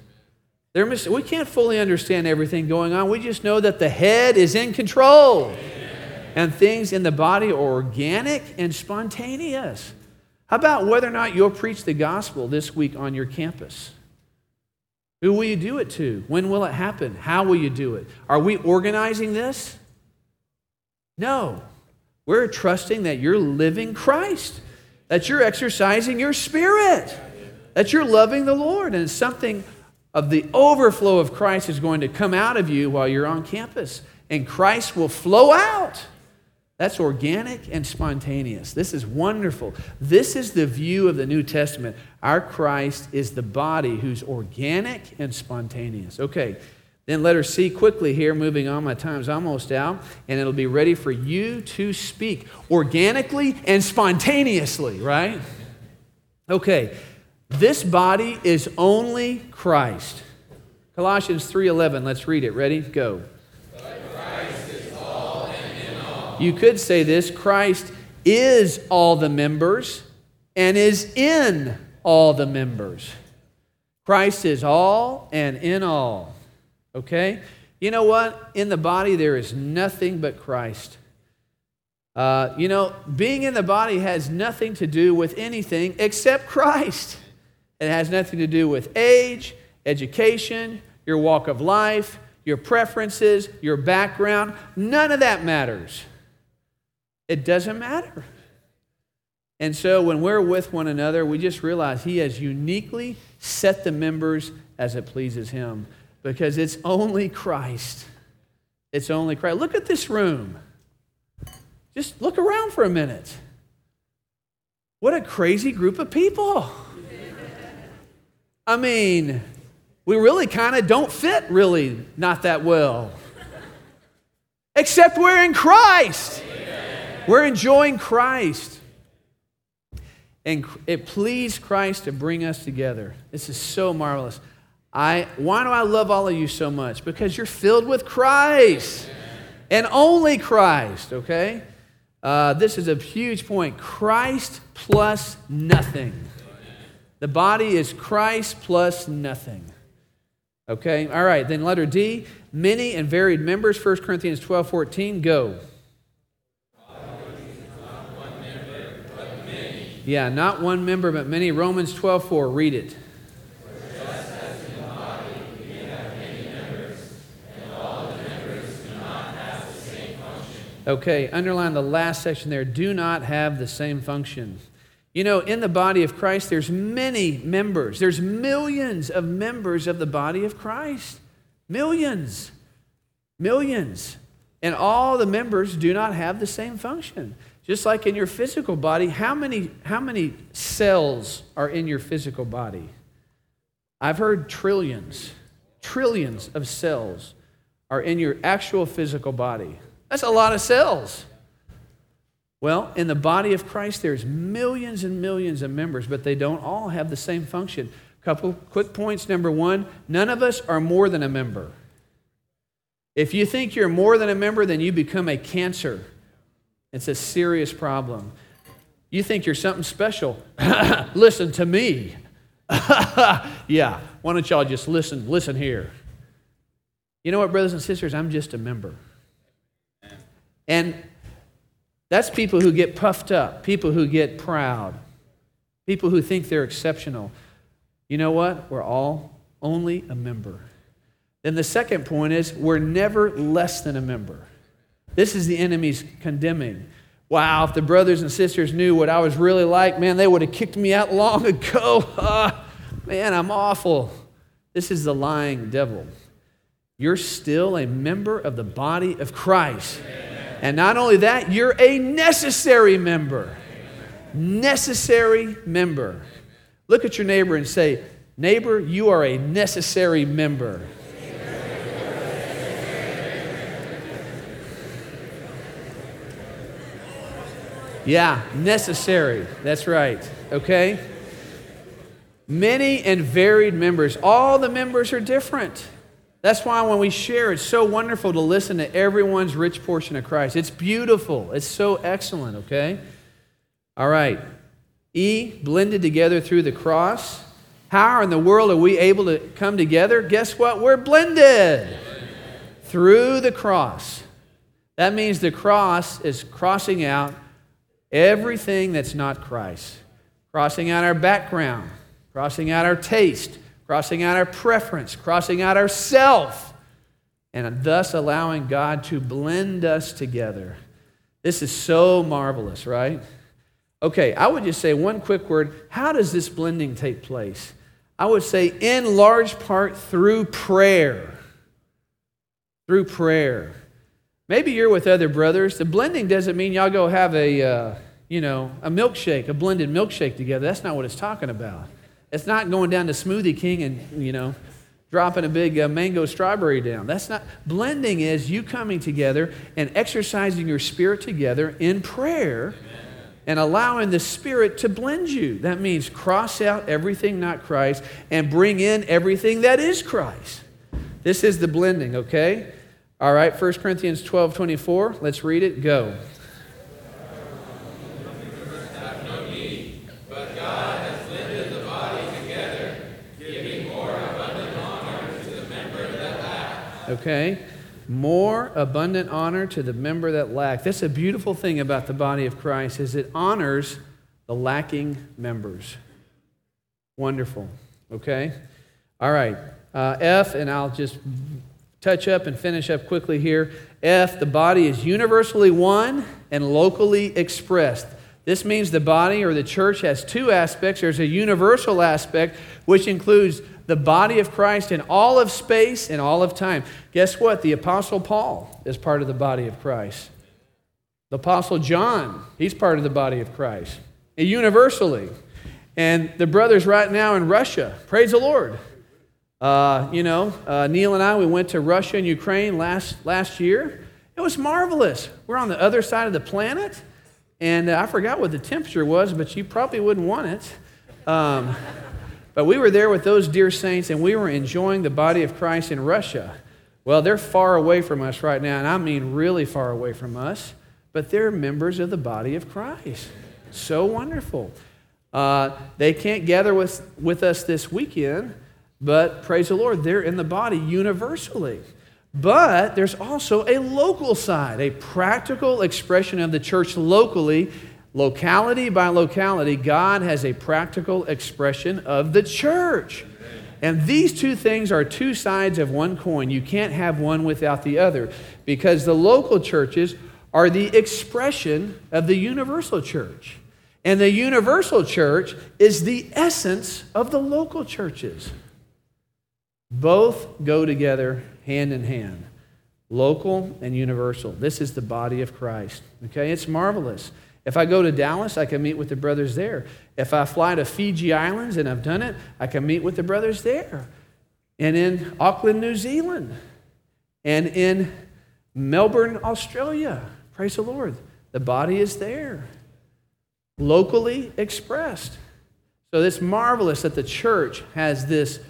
They're mis- we can't fully understand everything going on. We just know that the head is in control. And things in the body are organic and spontaneous. How about whether or not you'll preach the gospel this week on your campus? Who will you do it to? When will it happen? How will you do it? Are we organizing this? No. We're trusting that you're living Christ, that you're exercising your spirit, that you're loving the Lord, and something of the overflow of Christ is going to come out of you while you're on campus, and Christ will flow out. That's organic and spontaneous. This is wonderful. This is the view of the New Testament. Our Christ is the body who's organic and spontaneous. Okay, then letter C quickly here, moving on. My time's almost out, and it'll be ready for you to speak organically and spontaneously, right? Okay, this body is only Christ. Colossians 3:11. Let's read it. Ready? Go. You could say this Christ is all the members and is in all the members. Christ is all and in all. Okay? You know what? In the body, there is nothing but Christ. Uh, you know, being in the body has nothing to do with anything except Christ. It has nothing to do with age, education, your walk of life, your preferences, your background. None of that matters. It doesn't matter. And so when we're with one another, we just realize He has uniquely set the members as it pleases Him because it's only Christ. It's only Christ. Look at this room. Just look around for a minute. What a crazy group of people. I mean, we really kind of don't fit, really, not that well. Except we're in Christ. We're enjoying Christ. And it pleased Christ to bring us together. This is so marvelous. I, why do I love all of you so much? Because you're filled with Christ and only Christ, okay? Uh, this is a huge point. Christ plus nothing. The body is Christ plus nothing. Okay? All right, then letter D, many and varied members, 1 Corinthians 12 14, go. Yeah, not one member, but many. Romans 12 4, read it. Okay, underline the last section there. Do not have the same function. You know, in the body of Christ, there's many members. There's millions of members of the body of Christ. Millions. Millions. And all the members do not have the same function. Just like in your physical body, how many, how many cells are in your physical body? I've heard trillions, trillions of cells are in your actual physical body. That's a lot of cells. Well, in the body of Christ, there's millions and millions of members, but they don't all have the same function. Couple quick points. Number one, none of us are more than a member. If you think you're more than a member, then you become a cancer. It's a serious problem. You think you're something special. (laughs) listen to me. (laughs) yeah, why don't y'all just listen? Listen here. You know what, brothers and sisters? I'm just a member. And that's people who get puffed up, people who get proud, people who think they're exceptional. You know what? We're all only a member. Then the second point is we're never less than a member. This is the enemy's condemning. Wow, if the brothers and sisters knew what I was really like, man, they would have kicked me out long (laughs) ago. Ah, man, I'm awful. This is the lying devil. You're still a member of the body of Christ. And not only that, you're a necessary member. Necessary member. Look at your neighbor and say, Neighbor, you are a necessary member. Yeah, necessary. That's right. Okay? Many and varied members. All the members are different. That's why when we share, it's so wonderful to listen to everyone's rich portion of Christ. It's beautiful. It's so excellent, okay? All right. E, blended together through the cross. How in the world are we able to come together? Guess what? We're blended through the cross. That means the cross is crossing out Everything that's not Christ. Crossing out our background, crossing out our taste, crossing out our preference, crossing out our self, and thus allowing God to blend us together. This is so marvelous, right? Okay, I would just say one quick word. How does this blending take place? I would say, in large part, through prayer. Through prayer. Maybe you're with other brothers. The blending doesn't mean y'all go have a, uh, you know, a milkshake, a blended milkshake together. That's not what it's talking about. It's not going down to Smoothie King and, you know, dropping a big uh, mango strawberry down. That's not. Blending is you coming together and exercising your spirit together in prayer and allowing the Spirit to blend you. That means cross out everything not Christ and bring in everything that is Christ. This is the blending, okay? All right, 1 Corinthians 12 24. Let's read it. Go. Okay? More abundant honor to the member that lack. That's a beautiful thing about the body of Christ is it honors the lacking members. Wonderful. Okay? All right. Uh, F, and I'll just touch up and finish up quickly here. F, the body is universally one and locally expressed. This means the body or the church has two aspects. There's a universal aspect, which includes the body of Christ in all of space and all of time. Guess what? The Apostle Paul is part of the body of Christ. The Apostle John, he's part of the body of Christ, universally. And the brothers right now in Russia, praise the Lord. Uh, you know, uh, Neil and I, we went to Russia and Ukraine last, last year. It was marvelous. We're on the other side of the planet, and uh, I forgot what the temperature was, but you probably wouldn't want it. Um, but we were there with those dear saints, and we were enjoying the body of Christ in Russia. Well, they're far away from us right now, and I mean really far away from us, but they're members of the body of Christ. So wonderful. Uh, they can't gather with, with us this weekend but praise the Lord, they're in the body universally. But there's also a local side, a practical expression of the church locally, locality by locality. God has a practical expression of the church. And these two things are two sides of one coin. You can't have one without the other because the local churches are the expression of the universal church. And the universal church is the essence of the local churches. Both go together hand in hand local and universal. This is the body of Christ. Okay, it's marvelous. If I go to Dallas, I can meet with the brothers there. If I fly to Fiji Islands, and I've done it, I can meet with the brothers there. And in Auckland, New Zealand, and in Melbourne, Australia. Praise the Lord. The body is there, locally expressed. So it's marvelous that the church has this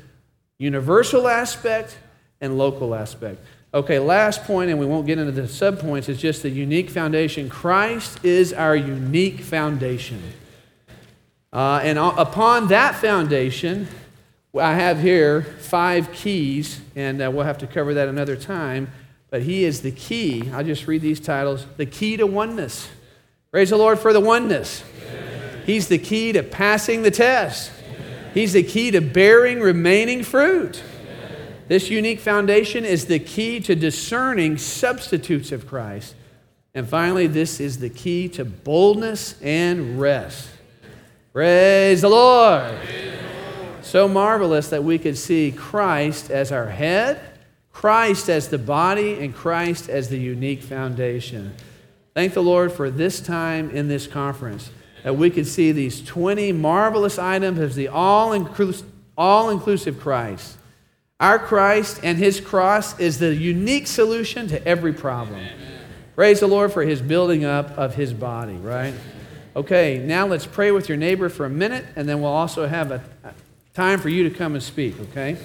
universal aspect and local aspect. Okay, last point, and we won't get into the subpoints, is just the unique foundation. Christ is our unique foundation. Uh, and upon that foundation, I have here five keys, and uh, we'll have to cover that another time. But He is the key. I'll just read these titles the key to oneness. Praise the Lord for the oneness. Amen. He's the key to passing the test, Amen. He's the key to bearing remaining fruit. This unique foundation is the key to discerning substitutes of Christ. And finally, this is the key to boldness and rest. Praise the Lord. So marvelous that we could see Christ as our head, Christ as the body, and Christ as the unique foundation. Thank the Lord for this time in this conference that we could see these 20 marvelous items as the all inclusive Christ our Christ and his cross is the unique solution to every problem. Amen. Praise the Lord for his building up of his body, right? Okay, now let's pray with your neighbor for a minute, and then we'll also have a time for you to come and speak, okay?